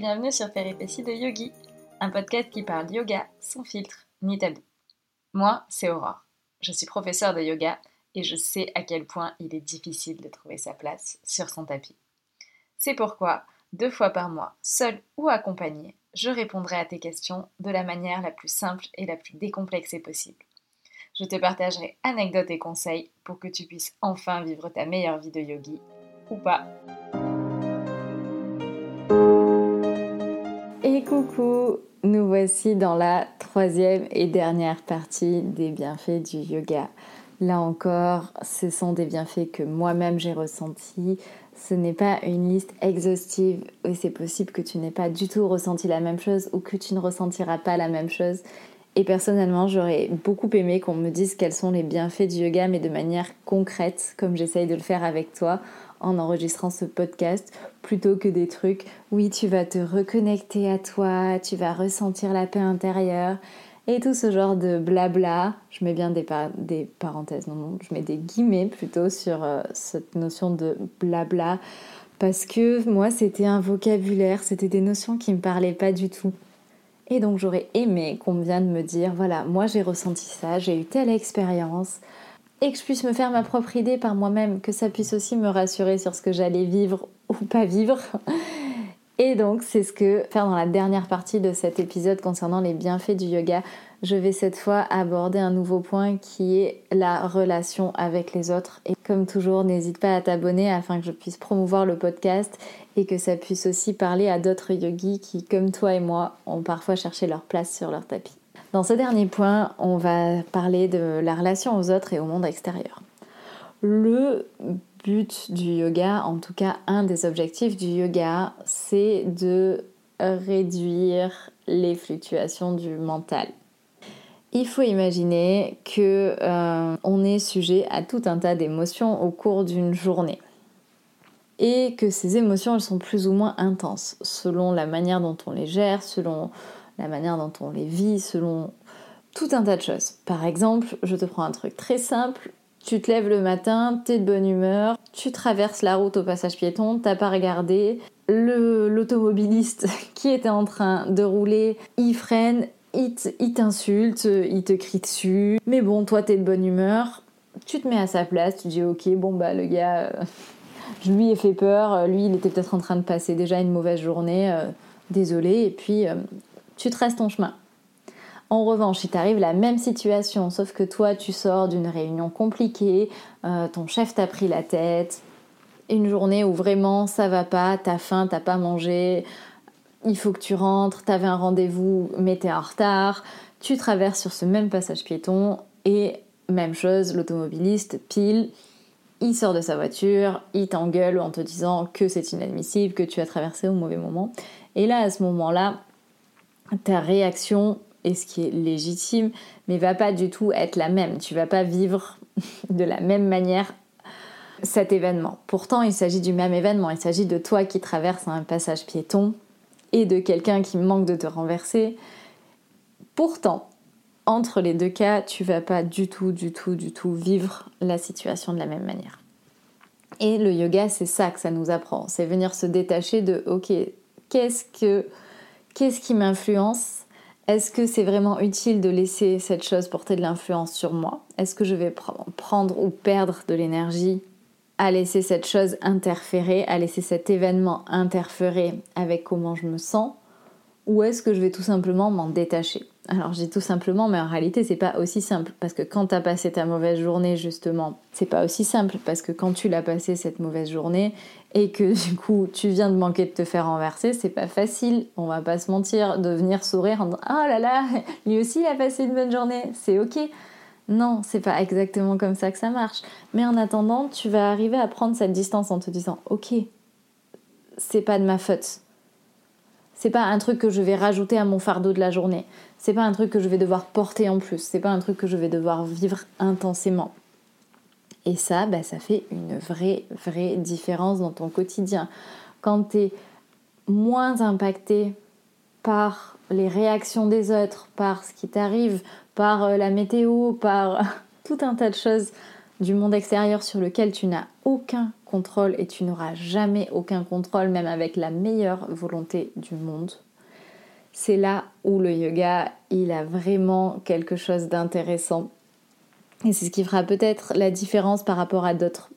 bienvenue sur Péripéties de Yogi, un podcast qui parle yoga sans filtre ni tabou. Moi, c'est Aurore. Je suis professeure de yoga et je sais à quel point il est difficile de trouver sa place sur son tapis. C'est pourquoi, deux fois par mois, seule ou accompagnée, je répondrai à tes questions de la manière la plus simple et la plus décomplexée possible. Je te partagerai anecdotes et conseils pour que tu puisses enfin vivre ta meilleure vie de yogi, ou pas. Nous voici dans la troisième et dernière partie des bienfaits du yoga. Là encore, ce sont des bienfaits que moi-même j'ai ressentis. Ce n'est pas une liste exhaustive et c'est possible que tu n'aies pas du tout ressenti la même chose ou que tu ne ressentiras pas la même chose. Et personnellement, j'aurais beaucoup aimé qu'on me dise quels sont les bienfaits du yoga, mais de manière concrète, comme j'essaye de le faire avec toi, en enregistrant ce podcast plutôt que des trucs oui tu vas te reconnecter à toi, tu vas ressentir la paix intérieure et tout ce genre de blabla. Je mets bien des, parenthèses, non, non, je mets des guillemets plutôt sur euh, cette notion de blabla parce que moi c'était un vocabulaire, c'était des notions qui me parlaient pas du tout. Et donc j'aurais aimé qu'on vienne me dire voilà, moi j'ai ressenti ça, j'ai eu telle expérience, et que je puisse me faire ma propre idée par moi-même, que ça puisse aussi me rassurer sur ce que j'allais vivre ou pas vivre. Et donc, c'est ce que faire dans la dernière partie de cet épisode concernant les bienfaits du yoga. Je vais cette fois aborder un nouveau point qui est la relation avec les autres. Et comme toujours, n'hésite pas à t'abonner afin que je puisse promouvoir le podcast et que ça puisse aussi parler à d'autres yogis qui, comme toi et moi, ont parfois cherché leur place sur leur tapis. Dans ce dernier point, on va parler de la relation aux autres et au monde extérieur. Le but du yoga, en tout cas un des objectifs du yoga, c'est de réduire les fluctuations du mental. Il faut imaginer que euh, on est sujet à tout un tas d'émotions au cours d'une journée et que ces émotions elles sont plus ou moins intenses selon la manière dont on les gère, selon la manière dont on les vit, selon tout un tas de choses. Par exemple, je te prends un truc très simple. Tu te lèves le matin, t'es de bonne humeur, tu traverses la route au passage piéton, t'as pas regardé, l'automobiliste qui était en train de rouler, il freine, il t'insulte, il te crie dessus, mais bon, toi t'es de bonne humeur, tu te mets à sa place, tu dis ok, bon bah le gars, euh, je lui ai fait peur, lui il était peut-être en train de passer déjà une mauvaise journée, euh, désolé, et puis euh, tu traces ton chemin. En revanche, si t'arrive la même situation, sauf que toi tu sors d'une réunion compliquée, euh, ton chef t'a pris la tête, une journée où vraiment ça va pas, t'as faim, t'as pas mangé, il faut que tu rentres, t'avais un rendez-vous mais t'es en retard, tu traverses sur ce même passage piéton et même chose, l'automobiliste pile, il sort de sa voiture, il t'engueule en te disant que c'est inadmissible, que tu as traversé au mauvais moment. Et là, à ce moment-là, ta réaction est ce qui est légitime, mais va pas du tout être la même. Tu vas pas vivre de la même manière cet événement. Pourtant, il s'agit du même événement. Il s'agit de toi qui traverses un passage piéton et de quelqu'un qui manque de te renverser. Pourtant, entre les deux cas, tu vas pas du tout, du tout, du tout vivre la situation de la même manière. Et le yoga, c'est ça que ça nous apprend. C'est venir se détacher de, ok, qu'est-ce que Qu'est-ce qui m'influence? Est-ce que c'est vraiment utile de laisser cette chose porter de l'influence sur moi? Est-ce que je vais prendre ou perdre de l'énergie à laisser cette chose interférer, à laisser cet événement interférer avec comment je me sens? Ou est-ce que je vais tout simplement m'en détacher? Alors dis tout simplement, mais en réalité c'est pas aussi simple parce que quand t'as passé ta mauvaise journée justement, c'est pas aussi simple parce que quand tu l'as passé cette mauvaise journée et que du coup tu viens de manquer de te faire renverser, c'est pas facile. On va pas se mentir de venir sourire en disant oh là là, lui aussi il a passé une bonne journée, c'est ok. Non, c'est pas exactement comme ça que ça marche. Mais en attendant, tu vas arriver à prendre cette distance en te disant ok, c'est pas de ma faute c'est pas un truc que je vais rajouter à mon fardeau de la journée. C'est pas un truc que je vais devoir porter en plus. C'est pas un truc que je vais devoir vivre intensément. Et ça, bah, ça fait une vraie, vraie différence dans ton quotidien. Quand tu es moins impacté par les réactions des autres, par ce qui t'arrive, par euh, la météo, par tout un tas de choses du monde extérieur sur lequel tu n'as aucun contrôle et tu n'auras jamais aucun contrôle, même avec la meilleure volonté du monde, c'est là où le yoga, il a vraiment quelque chose d'intéressant. Et c'est ce qui fera peut-être la différence par rapport à d'autres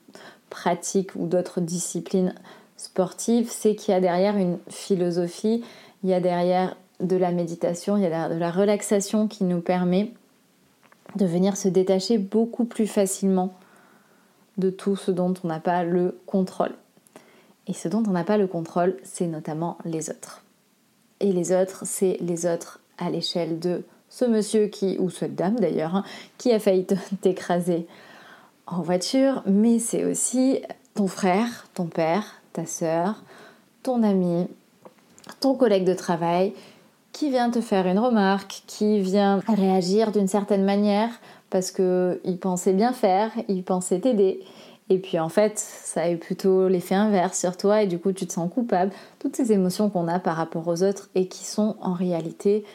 pratiques ou d'autres disciplines sportives, c'est qu'il y a derrière une philosophie, il y a derrière de la méditation, il y a de la relaxation qui nous permet de venir se détacher beaucoup plus facilement de tout ce dont on n'a pas le contrôle. Et ce dont on n'a pas le contrôle, c'est notamment les autres. Et les autres, c'est les autres à l'échelle de ce monsieur qui, ou cette dame d'ailleurs, hein, qui a failli t'écraser en voiture, mais c'est aussi ton frère, ton père, ta soeur, ton ami, ton collègue de travail, qui vient te faire une remarque, qui vient réagir d'une certaine manière parce qu'il pensait bien faire, il pensait t'aider. Et puis en fait, ça a eu plutôt l'effet inverse sur toi et du coup tu te sens coupable. Toutes ces émotions qu'on a par rapport aux autres et qui sont en réalité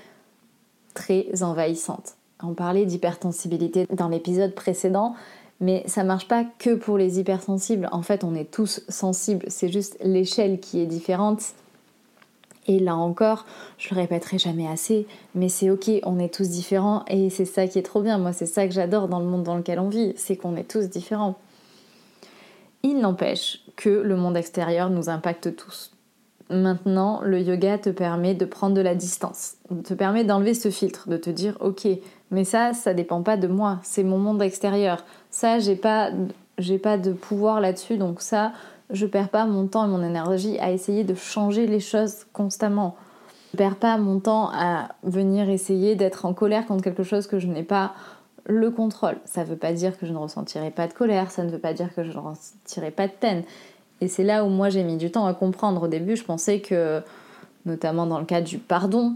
très envahissantes. On parlait d'hypersensibilité dans l'épisode précédent, mais ça marche pas que pour les hypersensibles. En fait, on est tous sensibles, c'est juste l'échelle qui est différente et là encore, je le répéterai jamais assez, mais c'est ok, on est tous différents et c'est ça qui est trop bien. Moi, c'est ça que j'adore dans le monde dans lequel on vit, c'est qu'on est tous différents. Il n'empêche que le monde extérieur nous impacte tous. Maintenant, le yoga te permet de prendre de la distance, te permet d'enlever ce filtre, de te dire ok, mais ça, ça dépend pas de moi, c'est mon monde extérieur. Ça, j'ai pas, j'ai pas de pouvoir là-dessus, donc ça, je perds pas mon temps et mon énergie à essayer de changer les choses constamment. Je perds pas mon temps à venir essayer d'être en colère contre quelque chose que je n'ai pas le contrôle. Ça ne veut pas dire que je ne ressentirai pas de colère, ça ne veut pas dire que je ne ressentirai pas de peine. Et c'est là où moi j'ai mis du temps à comprendre. Au début, je pensais que, notamment dans le cas du pardon,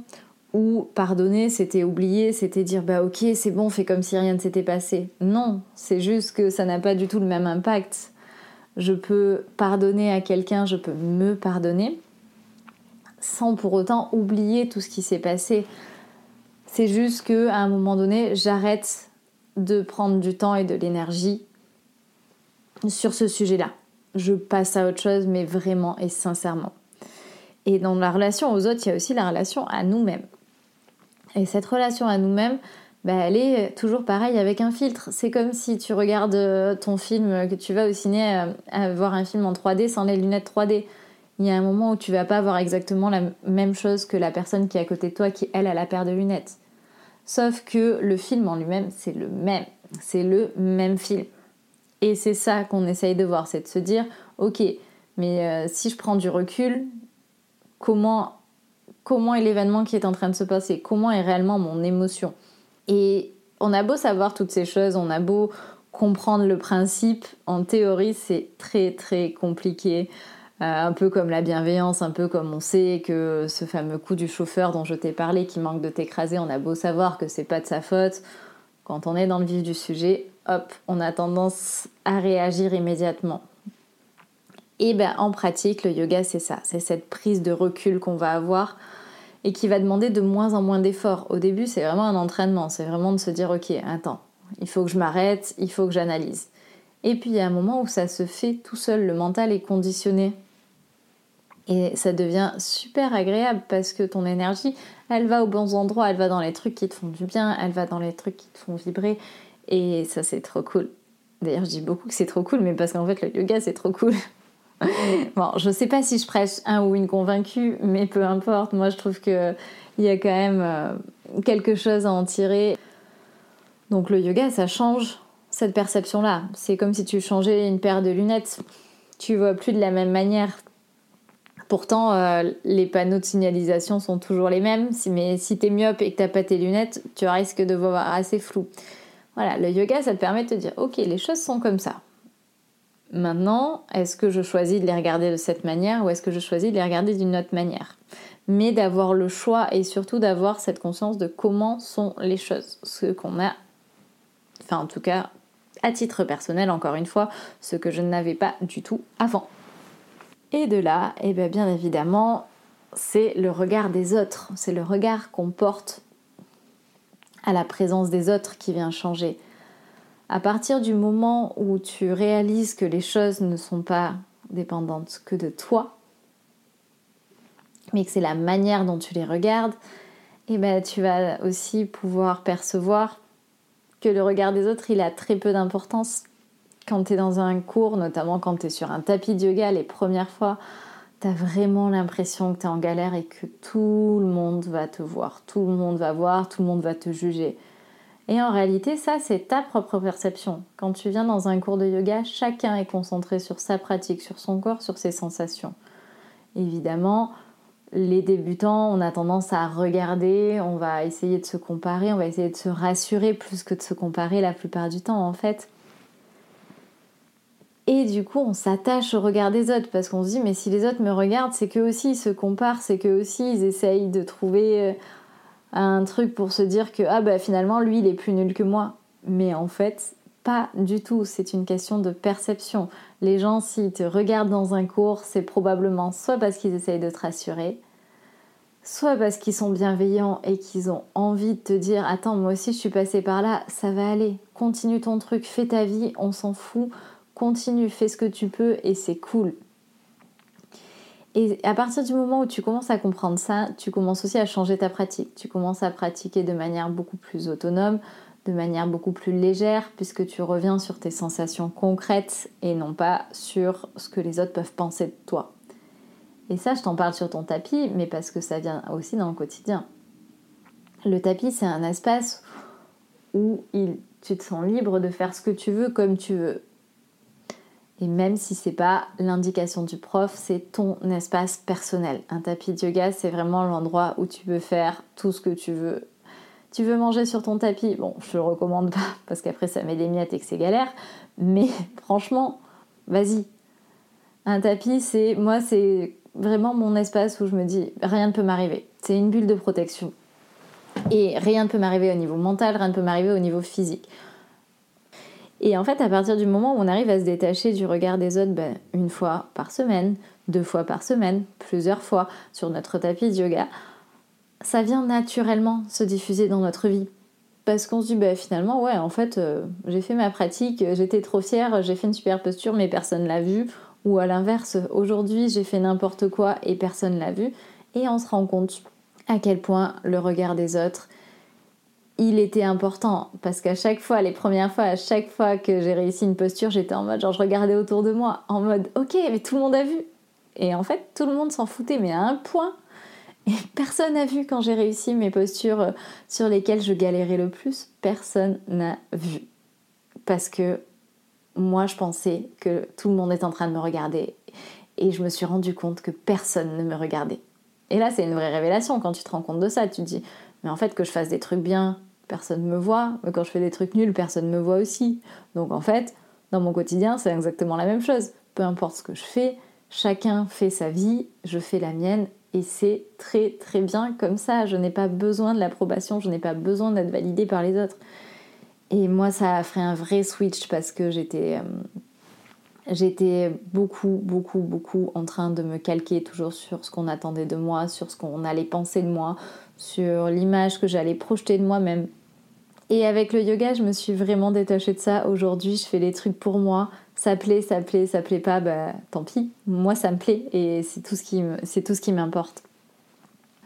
où pardonner c'était oublier, c'était dire bah ok c'est bon, fais comme si rien ne s'était passé. Non, c'est juste que ça n'a pas du tout le même impact je peux pardonner à quelqu'un, je peux me pardonner, sans pour autant oublier tout ce qui s'est passé. C'est juste que à un moment donné, j'arrête de prendre du temps et de l'énergie sur ce sujet-là. Je passe à autre chose, mais vraiment et sincèrement. Et dans la relation aux autres, il y a aussi la relation à nous-mêmes. Et cette relation à nous-mêmes, bah, elle est toujours pareille avec un filtre. C'est comme si tu regardes euh, ton film, que tu vas au ciné euh, voir un film en 3D sans les lunettes 3D. Il y a un moment où tu vas pas voir exactement la même chose que la personne qui est à côté de toi, qui elle a la paire de lunettes. Sauf que le film en lui-même, c'est le même. C'est le même film. Et c'est ça qu'on essaye de voir, c'est de se dire, ok, mais euh, si je prends du recul, comment, comment est l'événement qui est en train de se passer? Comment est réellement mon émotion? Et on a beau savoir toutes ces choses, on a beau comprendre le principe, en théorie c'est très très compliqué. Euh, un peu comme la bienveillance, un peu comme on sait que ce fameux coup du chauffeur dont je t'ai parlé qui manque de t'écraser, on a beau savoir que c'est pas de sa faute. Quand on est dans le vif du sujet, hop, on a tendance à réagir immédiatement. Et ben en pratique, le yoga c'est ça, c'est cette prise de recul qu'on va avoir et qui va demander de moins en moins d'efforts. Au début, c'est vraiment un entraînement, c'est vraiment de se dire ok, attends, il faut que je m'arrête, il faut que j'analyse. Et puis il y a un moment où ça se fait tout seul, le mental est conditionné. Et ça devient super agréable parce que ton énergie, elle va aux bons endroits, elle va dans les trucs qui te font du bien, elle va dans les trucs qui te font vibrer. Et ça, c'est trop cool. D'ailleurs, je dis beaucoup que c'est trop cool, mais parce qu'en fait, le yoga, c'est trop cool. bon, je sais pas si je prêche un ou une convaincue, mais peu importe. Moi, je trouve qu'il y a quand même euh, quelque chose à en tirer. Donc, le yoga, ça change cette perception-là. C'est comme si tu changeais une paire de lunettes. Tu vois plus de la même manière. Pourtant, euh, les panneaux de signalisation sont toujours les mêmes, mais si tu es myope et que t'as pas tes lunettes, tu risques de voir assez flou. Voilà, le yoga, ça te permet de te dire, ok, les choses sont comme ça. Maintenant, est-ce que je choisis de les regarder de cette manière ou est-ce que je choisis de les regarder d'une autre manière? Mais d'avoir le choix et surtout d'avoir cette conscience de comment sont les choses. Ce qu'on a, enfin en tout cas, à titre personnel, encore une fois, ce que je n'avais pas du tout avant. Et de là, eh bien, bien évidemment, c'est le regard des autres, c'est le regard qu'on porte à la présence des autres qui vient changer À partir du moment où tu réalises que les choses ne sont pas dépendantes que de toi, mais que c'est la manière dont tu les regardes, eh ben tu vas aussi pouvoir percevoir que le regard des autres, il a très peu d'importance. Quand tu es dans un cours, notamment quand tu es sur un tapis de yoga les premières fois, tu as vraiment l'impression que tu es en galère et que tout le monde va te voir, tout le monde va voir, tout le monde va te juger. Et en réalité, ça, c'est ta propre perception. Quand tu viens dans un cours de yoga, chacun est concentré sur sa pratique, sur son corps, sur ses sensations. Évidemment, les débutants, on a tendance à regarder, on va essayer de se comparer, on va essayer de se rassurer plus que de se comparer la plupart du temps en fait. Et du coup, on s'attache au regard des autres parce qu'on se dit, mais si les autres me regardent, c'est qu'eux aussi ils se comparent, c'est qu'eux aussi ils essayent de trouver euh, un truc pour se dire que ah bah finalement lui il est plus nul que moi. Mais en fait, pas du tout, c'est une question de perception. Les gens, s'ils te regardent dans un cours, c'est probablement soit parce qu'ils essayent de te rassurer, soit parce qu'ils sont bienveillants et qu'ils ont envie de te dire Attends, moi aussi je suis passé par là, ça va aller, continue ton truc, fais ta vie, on s'en fout, continue, fais ce que tu peux et c'est cool. Et à partir du moment où tu commences à comprendre ça, tu commences aussi à changer ta pratique. Tu commences à pratiquer de manière beaucoup plus autonome, de manière beaucoup plus légère puisque tu reviens sur tes sensations concrètes et non pas sur ce que les autres peuvent penser de toi. Et ça, je t'en parle sur ton tapis, mais parce que ça vient aussi dans le quotidien. Le tapis, c'est un espace où tu te sens libre de faire ce que tu veux comme tu veux. Et même si c'est pas l'indication du prof, c'est ton espace personnel. Un tapis de yoga, c'est vraiment l'endroit où tu peux faire tout ce que tu veux tu veux manger sur ton tapis Bon, je le recommande pas parce qu'après ça met des miettes et que c'est galère. Mais franchement, vas-y. Un tapis, c'est moi, c'est vraiment mon espace où je me dis rien ne peut m'arriver. C'est une bulle de protection. Et rien ne peut m'arriver au niveau mental, rien ne peut m'arriver au niveau physique. Et en fait, à partir du moment où on arrive à se détacher du regard des autres, ben, une fois par semaine, deux fois par semaine, plusieurs fois sur notre tapis de yoga, ça vient naturellement se diffuser dans notre vie. Parce qu'on se dit, bah, finalement, ouais, en fait, euh, j'ai fait ma pratique, j'étais trop fière, j'ai fait une super posture, mais personne l'a vu. Ou à l'inverse, aujourd'hui, j'ai fait n'importe quoi et personne l'a vu. Et on se rend compte à quel point le regard des autres, il était important. Parce qu'à chaque fois, les premières fois, à chaque fois que j'ai réussi une posture, j'étais en mode, genre, je regardais autour de moi, en mode, ok, mais tout le monde a vu. Et en fait, tout le monde s'en foutait, mais à un point et personne n'a vu quand j'ai réussi mes postures euh, sur lesquelles je galérais le plus. Personne n'a vu. Parce que moi, je pensais que tout le monde est en train de me regarder. Et je me suis rendu compte que personne ne me regardait. Et là, c'est une vraie révélation quand tu te rends compte de ça. Tu te dis, mais en fait, que je fasse des trucs bien, personne ne me voit. Mais quand je fais des trucs nuls, personne ne me voit aussi. Donc en fait, dans mon quotidien, c'est exactement la même chose. Peu importe ce que je fais, chacun fait sa vie, je fais la mienne et c'est très très bien comme ça. Je n'ai pas besoin de l'approbation, je n'ai pas besoin d'être validée par les autres. Et moi, ça a fait un vrai switch parce que j'étais, euh, j'étais beaucoup, beaucoup, beaucoup en train de me calquer toujours sur ce qu'on attendait de moi, sur ce qu'on allait penser de moi, sur l'image que j'allais projeter de moi-même. Et avec le yoga, je me suis vraiment détachée de ça. Aujourd'hui, je fais les trucs pour moi. Ça plaît, ça plaît, ça plaît pas, bah tant pis. Moi, ça me plaît et c'est tout ce qui, c'est tout ce qui m'importe.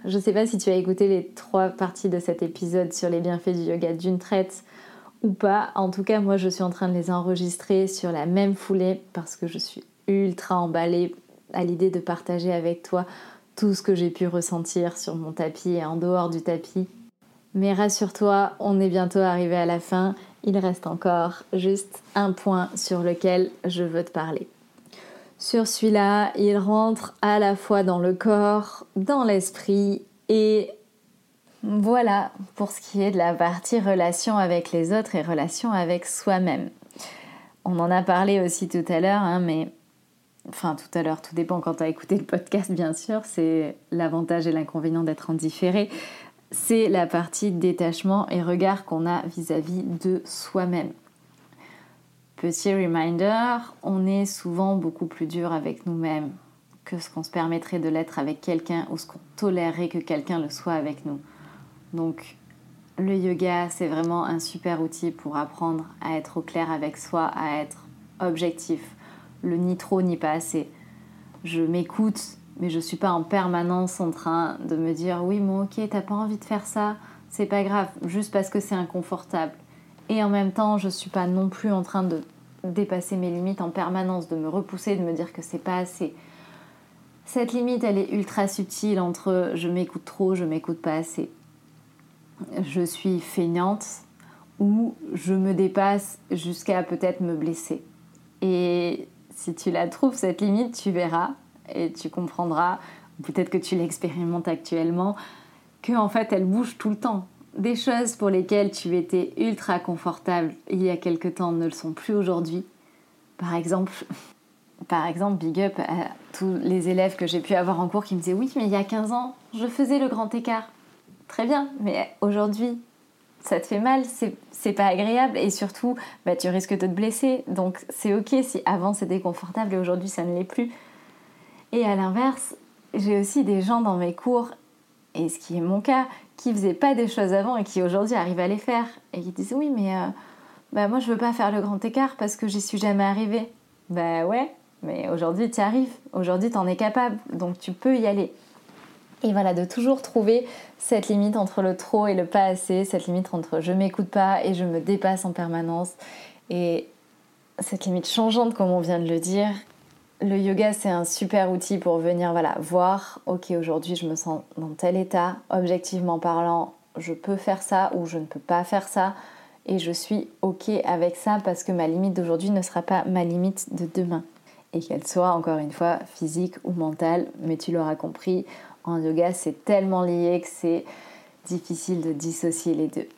Je sais pas si tu as écouté les trois parties de cet épisode sur les bienfaits du yoga d'une traite ou pas. En tout cas, moi, je suis en train de les enregistrer sur la même foulée parce que je suis ultra emballée à l'idée de partager avec toi tout ce que j'ai pu ressentir sur mon tapis et en dehors du tapis. Mais rassure-toi, on est bientôt arrivé à la fin. Il reste encore juste un point sur lequel je veux te parler. Sur celui-là, il rentre à la fois dans le corps, dans l'esprit et voilà pour ce qui est de la partie relation avec les autres et relation avec soi-même. On en a parlé aussi tout à l'heure, hein, mais enfin tout à l'heure, tout dépend quand tu as écouté le podcast bien sûr, c'est l'avantage et l'inconvénient d'être en différé c'est la partie détachement et regard qu'on a vis-à-vis de soi-même. Petit reminder, on est souvent beaucoup plus dur avec nous-mêmes que ce qu'on se permettrait de l'être avec quelqu'un ou ce qu'on tolérerait que quelqu'un le soit avec nous. Donc, Le yoga, c'est vraiment un super outil pour apprendre à être au clair avec soi, à être objectif. Le ni trop ni pas assez. Je m'écoute, mais je suis pas en permanence en train de me dire oui, mais ok, t'as pas envie de faire ça, c'est pas grave, juste parce que c'est inconfortable. Et en même temps, je suis pas non plus en train de dépasser mes limites en permanence, de me repousser, de me dire que c'est pas assez. Cette limite, elle est ultra subtile entre je m'écoute trop, je m'écoute pas assez je suis feignante ou je me dépasse jusqu'à peut-être me blesser. Et si tu la trouves, cette limite, tu verras et tu comprendras, peut-être que tu l'expérimentes actuellement, que en fait elle bouge tout le temps. Des choses pour lesquelles tu étais ultra confortable il y a quelque temps ne le sont plus aujourd'hui. Par exemple, par exemple, big up à tous les élèves que j'ai pu avoir en cours qui me disaient oui, mais il y a 15 ans, je faisais le grand écart très bien, mais aujourd'hui, ça te fait mal, c'est pas agréable et surtout, bah, tu risques de te blesser. Donc c'est ok si avant c'était confortable et aujourd'hui ça ne l'est plus. Et à l'inverse, j'ai aussi des gens dans mes cours, et ce qui est mon cas, qui faisaient pas des choses avant et qui aujourd'hui arrivent à les faire et qui disent oui, mais euh, bah, moi je veux pas faire le grand écart parce que j'y suis jamais arrivée. Bah ouais, mais aujourd'hui tu arrives, aujourd'hui tu en es capable, donc tu peux y aller. Et voilà, de toujours trouver cette limite entre le trop et le pas assez, cette limite entre je m'écoute pas et je me dépasse en permanence. Et cette limite changeante, comme on vient de le dire, le yoga c'est un super outil pour venir voilà, voir, ok aujourd'hui je me sens dans tel état, objectivement parlant, je peux faire ça ou je ne peux pas faire ça. Et je suis ok avec ça parce que ma limite d'aujourd'hui ne sera pas ma limite de demain. Et qu'elle soit encore une fois physique ou mentale, mais tu l'auras compris, en yoga, c'est tellement lié que c'est difficile de dissocier les deux.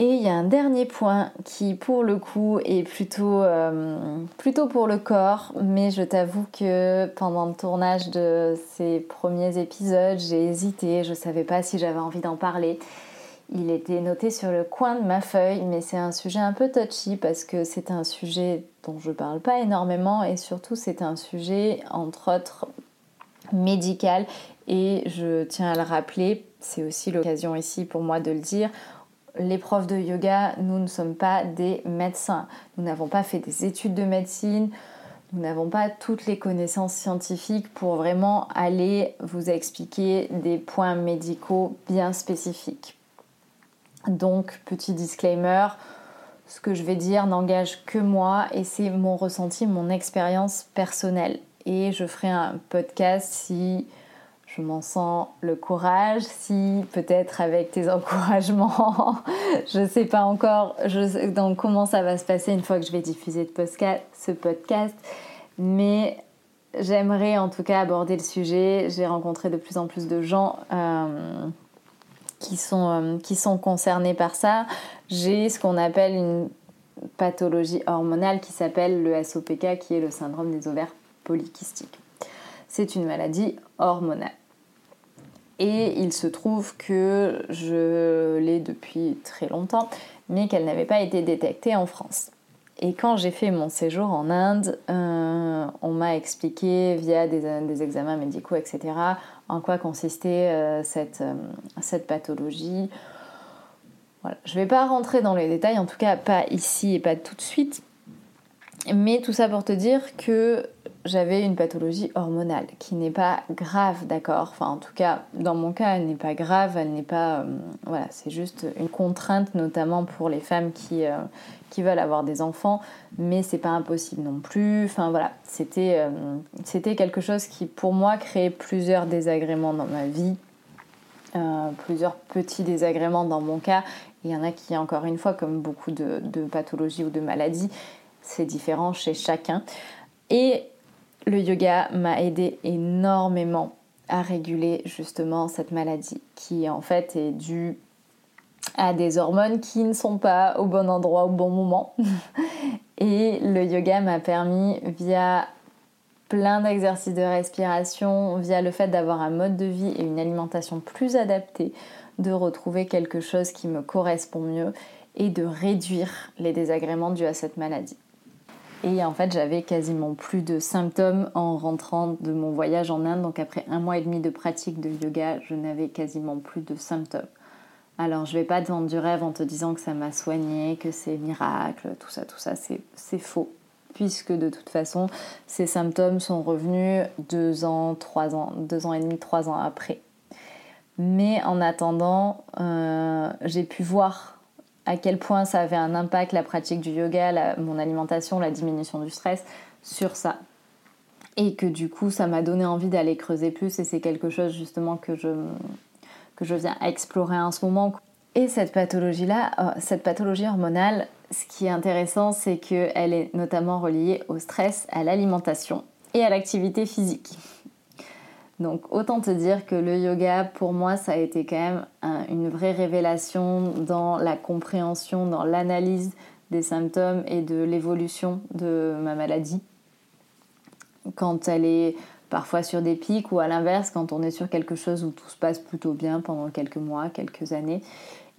Et il y a un dernier point qui, pour le coup, est plutôt, euh, plutôt pour le corps, mais je t'avoue que pendant le tournage de ces premiers épisodes, j'ai hésité, je ne savais pas si j'avais envie d'en parler. Il était noté sur le coin de ma feuille, mais c'est un sujet un peu touchy parce que c'est un sujet dont je parle pas énormément et surtout c'est un sujet, entre autres, médical et je tiens à le rappeler, c'est aussi l'occasion ici pour moi de le dire, les profs de yoga, nous ne sommes pas des médecins. Nous n'avons pas fait des études de médecine, nous n'avons pas toutes les connaissances scientifiques pour vraiment aller vous expliquer des points médicaux bien spécifiques. Donc, petit disclaimer, ce que je vais dire n'engage que moi et c'est mon ressenti, mon expérience personnelle et je ferai un podcast si je m'en sens le courage, si peut-être avec tes encouragements, je ne sais pas encore donc comment ça va se passer une fois que je vais diffuser ce podcast, mais j'aimerais en tout cas aborder le sujet. J'ai rencontré de plus en plus de gens euh, qui, sont, euh, qui sont concernés par ça. J'ai ce qu'on appelle une pathologie hormonale qui s'appelle le SOPK, qui est le syndrome des ovaires polykystique. C'est une maladie hormonale. Et il se trouve que je l'ai depuis très longtemps, mais qu'elle n'avait pas été détectée en France. Et quand j'ai fait mon séjour en Inde, euh, on m'a expliqué via des, examens médicaux, etc., en quoi consistait euh, cette, euh, cette, pathologie. Je ne vais pas rentrer dans les détails, en tout cas pas ici et pas tout de suite, mais tout ça pour te dire que j'avais une pathologie hormonale qui n'est pas grave, d'accord? Enfin, en tout cas, dans mon cas, elle n'est pas grave, elle n'est pas. Euh, voilà, c'est juste une contrainte, notamment pour les femmes qui, euh, qui veulent avoir des enfants, mais c'est pas impossible non plus. Enfin, voilà, c'était euh, quelque chose qui, pour moi, créait plusieurs désagréments dans ma vie, plusieurs petits désagréments dans mon cas. Il y en a qui, encore une fois, comme beaucoup de, de pathologies ou de maladies, c'est différent chez chacun. Et le yoga m'a aidé énormément à réguler justement cette maladie qui en fait est due à des hormones qui ne sont pas au bon endroit au bon moment. Et le yoga m'a permis via plein d'exercices de respiration, via le fait d'avoir un mode de vie et une alimentation plus adaptée, de retrouver quelque chose qui me correspond mieux et de réduire les désagréments dus à cette maladie. Et en fait, j'avais quasiment plus de symptômes en rentrant de mon voyage en Inde. Donc après un mois et demi de pratique de yoga, je n'avais quasiment plus de symptômes. Alors je vais pas te vendre du rêve en te disant que ça m'a soigné, que c'est miracle, tout ça, tout ça, c'est faux. Puisque de toute façon, ces symptômes sont revenus deux ans, trois ans, deux ans et demi, trois ans après. Mais en attendant, euh, j'ai pu voir à quel point ça avait un impact, la pratique du yoga, mon alimentation, la diminution du stress sur ça. Et que du coup, ça m'a donné envie d'aller creuser plus et c'est quelque chose justement que je, que je viens explorer en ce moment. Et cette pathologie-là, euh, cette pathologie hormonale, ce qui est intéressant, c'est qu'elle est notamment reliée au stress, à l'alimentation et à l'activité physique. Donc autant te dire que le yoga, pour moi, ça a été quand même une vraie révélation dans la compréhension, dans l'analyse des symptômes et de l'évolution de ma maladie. Quand elle est parfois sur des pics ou à l'inverse, quand on est sur quelque chose où tout se passe plutôt bien pendant quelques mois, quelques années.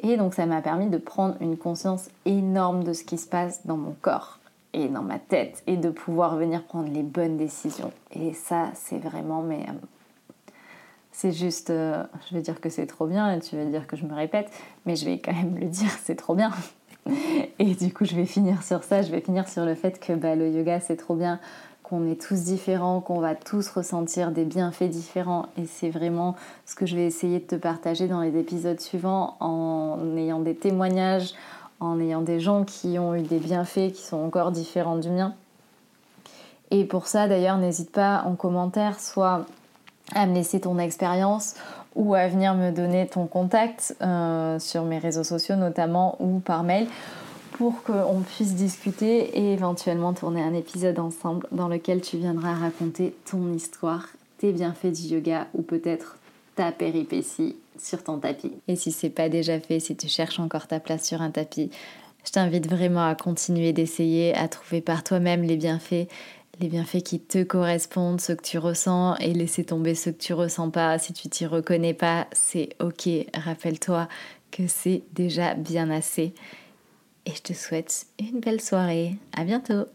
Et donc ça m'a permis de prendre une conscience énorme de ce qui se passe dans mon corps et dans ma tête et de pouvoir venir prendre les bonnes décisions. Et ça, c'est vraiment mais euh, c'est juste, euh, je vais dire que c'est trop bien tu vas dire que je me répète, mais je vais quand même le dire, c'est trop bien. Et du coup, je vais finir sur ça, je vais finir sur le fait que bah, le yoga, c'est trop bien, qu'on est tous différents, qu'on va tous ressentir des bienfaits différents. Et c'est vraiment ce que je vais essayer de te partager dans les épisodes suivants en ayant des témoignages, en ayant des gens qui ont eu des bienfaits qui sont encore différents du mien. Et pour ça, d'ailleurs, n'hésite pas en commentaire, soit à me laisser ton expérience ou à venir me donner ton contact euh, sur mes réseaux sociaux notamment ou par mail pour qu'on puisse discuter et éventuellement tourner un épisode ensemble dans lequel tu viendras raconter ton histoire, tes bienfaits du yoga ou peut-être ta péripétie sur ton tapis. Et si c'est pas déjà fait, si tu cherches encore ta place sur un tapis, je t'invite vraiment à continuer d'essayer, à trouver par toi-même les bienfaits les bienfaits qui te correspondent, ceux que tu ressens, et laisser tomber ceux que tu ressens pas. Si tu t'y reconnais pas, c'est ok. Rappelle-toi que c'est déjà bien assez. Et je te souhaite une belle soirée. À bientôt!